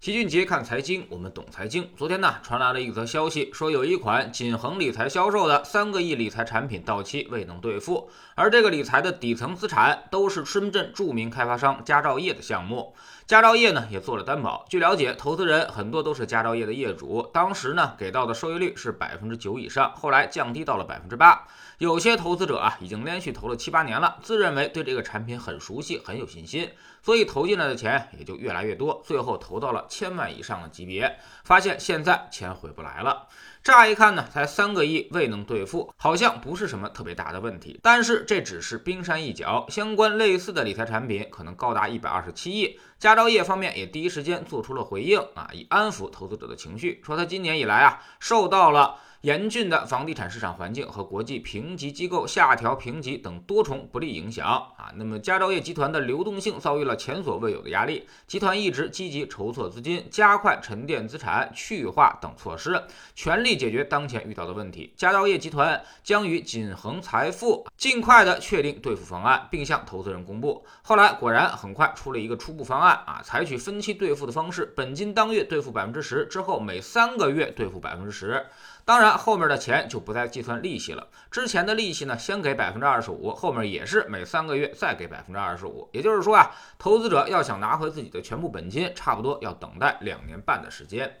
齐俊杰看财经，我们懂财经。昨天呢，传来了一则消息，说有一款锦恒理财销售的三个亿理财产品到期未能兑付，而这个理财的底层资产都是深圳著名开发商佳兆业的项目。佳兆业呢也做了担保。据了解，投资人很多都是佳兆业的业主，当时呢给到的收益率是百分之九以上，后来降低到了百分之八。有些投资者啊已经连续投了七八年了，自认为对这个产品很熟悉，很有信心，所以投进来的钱也就越来越多，最后投到了。千万以上的级别，发现现在钱回不来了。乍一看呢，才三个亿未能兑付，好像不是什么特别大的问题。但是这只是冰山一角，相关类似的理财产品可能高达一百二十七亿。佳兆业方面也第一时间做出了回应啊，以安抚投资者的情绪，说他今年以来啊，受到了。严峻的房地产市场环境和国际评级机构下调评级等多重不利影响啊，那么佳兆业集团的流动性遭遇了前所未有的压力。集团一直积极筹措资金，加快沉淀资产去化等措施，全力解决当前遇到的问题。佳兆业集团将与锦恒财富尽快的确定兑付方案，并向投资人公布。后来果然很快出了一个初步方案啊，采取分期兑付的方式，本金当月兑付百分之十，之后每三个月兑付百分之十。当然，后面的钱就不再计算利息了。之前的利息呢，先给百分之二十五，后面也是每三个月再给百分之二十五。也就是说啊，投资者要想拿回自己的全部本金，差不多要等待两年半的时间。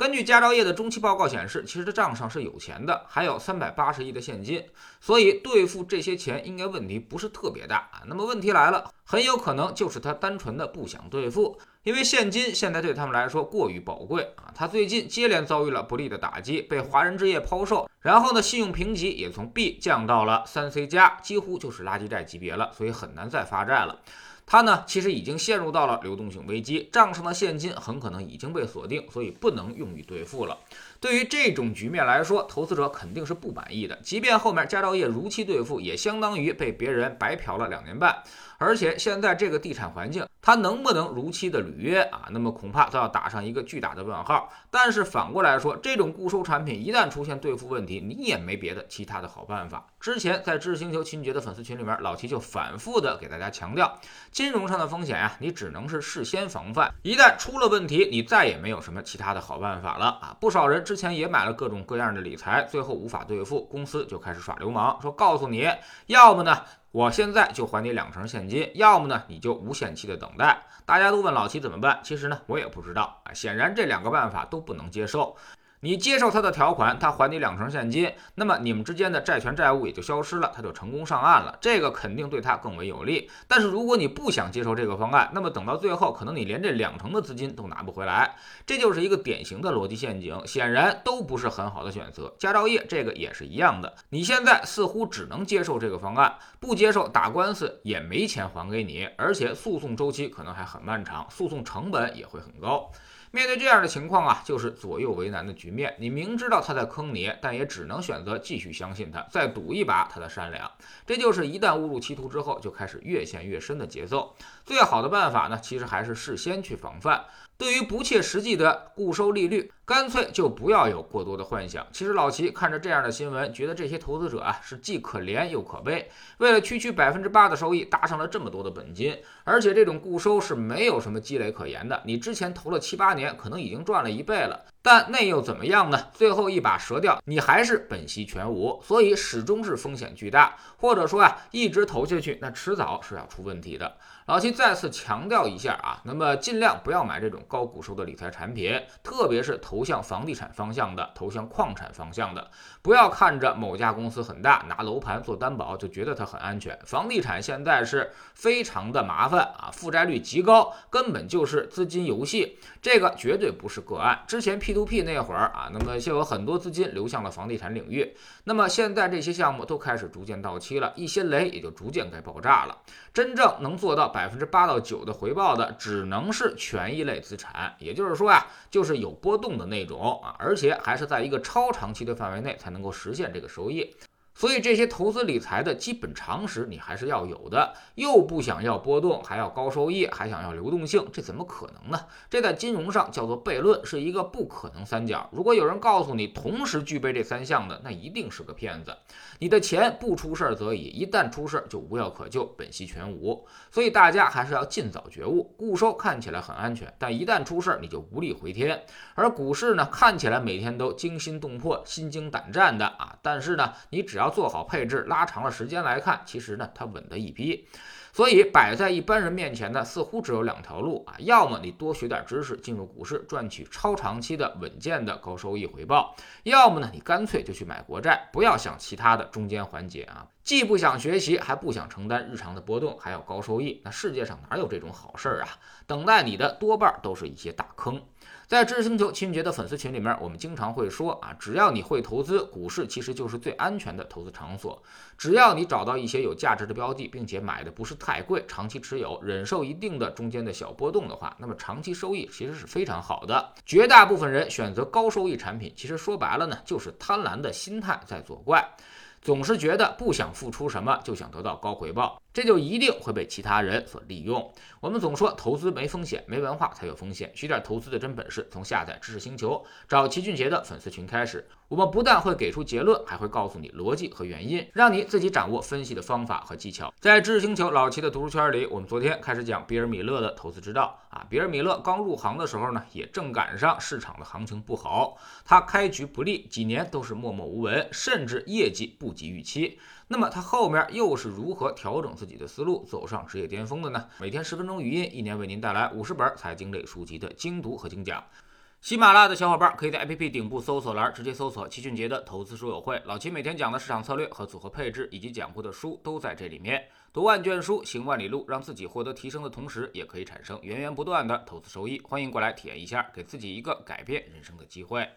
根据佳兆业的中期报告显示，其实他账上是有钱的，还有三百八十亿的现金，所以兑付这些钱应该问题不是特别大啊。那么问题来了，很有可能就是他单纯的不想兑付。因为现金现在对他们来说过于宝贵啊，他最近接连遭遇了不利的打击，被华人置业抛售，然后呢，信用评级也从 B 降到了三 C 加，几乎就是垃圾债级别了，所以很难再发债了。他呢，其实已经陷入到了流动性危机，账上的现金很可能已经被锁定，所以不能用于兑付了。对于这种局面来说，投资者肯定是不满意的。即便后面佳兆业如期兑付，也相当于被别人白嫖了两年半。而且现在这个地产环境，它能不能如期的履约啊？那么恐怕都要打上一个巨大的问号。但是反过来说，这种固收产品一旦出现兑付问题，你也没别的其他的好办法。之前在知识星球秦杰的粉丝群里面，老齐就反复的给大家强调，金融上的风险呀，你只能是事先防范，一旦出了问题，你再也没有什么其他的好办法了啊！不少人之前也买了各种各样的理财，最后无法兑付，公司就开始耍流氓，说告诉你要么呢。我现在就还你两成现金，要么呢你就无限期的等待。大家都问老齐怎么办，其实呢我也不知道啊。显然这两个办法都不能接受。你接受他的条款，他还你两成现金，那么你们之间的债权债务也就消失了，他就成功上岸了，这个肯定对他更为有利。但是如果你不想接受这个方案，那么等到最后，可能你连这两成的资金都拿不回来，这就是一个典型的逻辑陷阱，显然都不是很好的选择。佳兆业这个也是一样的，你现在似乎只能接受这个方案，不接受打官司也没钱还给你，而且诉讼周期可能还很漫长，诉讼成本也会很高。面对这样的情况啊，就是左右为难的局面。你明知道他在坑你，但也只能选择继续相信他，再赌一把他的善良。这就是一旦误入歧途之后，就开始越陷越深的节奏。最好的办法呢，其实还是事先去防范。对于不切实际的固收利率，干脆就不要有过多的幻想。其实老齐看着这样的新闻，觉得这些投资者啊是既可怜又可悲。为了区区百分之八的收益，搭上了这么多的本金，而且这种固收是没有什么积累可言的。你之前投了七八年，可能已经赚了一倍了。但那又怎么样呢？最后一把折掉，你还是本息全无，所以始终是风险巨大。或者说啊，一直投下去，那迟早是要出问题的。老七再次强调一下啊，那么尽量不要买这种高股收的理财产品，特别是投向房地产方向的、投向矿产方向的。不要看着某家公司很大，拿楼盘做担保就觉得它很安全。房地产现在是非常的麻烦啊，负债率极高，根本就是资金游戏。这个绝对不是个案。之前 P to P 那会儿啊，那么就有很多资金流向了房地产领域。那么现在这些项目都开始逐渐到期了，一些雷也就逐渐该爆炸了。真正能做到百百分之八到九的回报的，只能是权益类资产。也就是说啊，就是有波动的那种啊，而且还是在一个超长期的范围内才能够实现这个收益。所以这些投资理财的基本常识你还是要有的。又不想要波动，还要高收益，还想要流动性，这怎么可能呢？这在金融上叫做悖论，是一个不可能三角。如果有人告诉你同时具备这三项的，那一定是个骗子。你的钱不出事儿则已，一旦出事儿就无药可救，本息全无。所以大家还是要尽早觉悟。固收看起来很安全，但一旦出事儿你就无力回天。而股市呢，看起来每天都惊心动魄、心惊胆战的啊，但是呢，你只要做好配置，拉长了时间来看，其实呢，它稳的一批。所以摆在一般人面前呢，似乎只有两条路啊，要么你多学点知识，进入股市赚取超长期的稳健的高收益回报；要么呢，你干脆就去买国债，不要想其他的中间环节啊，既不想学习，还不想承担日常的波动，还要高收益，那世界上哪有这种好事儿啊？等待你的多半都是一些大坑。在知识星球秦俊杰的粉丝群里面，我们经常会说啊，只要你会投资，股市其实就是最安全的投资场所。只要你找到一些有价值的标的，并且买的不是太贵，长期持有，忍受一定的中间的小波动的话，那么长期收益其实是非常好的。绝大部分人选择高收益产品，其实说白了呢，就是贪婪的心态在作怪，总是觉得不想付出什么就想得到高回报。这就一定会被其他人所利用。我们总说投资没风险，没文化才有风险。学点投资的真本事，从下载知识星球找齐俊杰的粉丝群开始。我们不但会给出结论，还会告诉你逻辑和原因，让你自己掌握分析的方法和技巧。在知识星球老齐的读书圈里，我们昨天开始讲比尔·米勒的投资之道啊。比尔·米勒刚入行的时候呢，也正赶上市场的行情不好，他开局不利，几年都是默默无闻，甚至业绩不及预期。那么他后面又是如何调整自己的思路，走上职业巅峰的呢？每天十分钟语音，一年为您带来五十本财经类书籍的精读和精讲。喜马拉雅的小伙伴可以在 APP 顶部搜索栏直接搜索齐俊杰的投资书友会，老齐每天讲的市场策略和组合配置，以及讲过的书都在这里面。读万卷书，行万里路，让自己获得提升的同时，也可以产生源源不断的投资收益。欢迎过来体验一下，给自己一个改变人生的机会。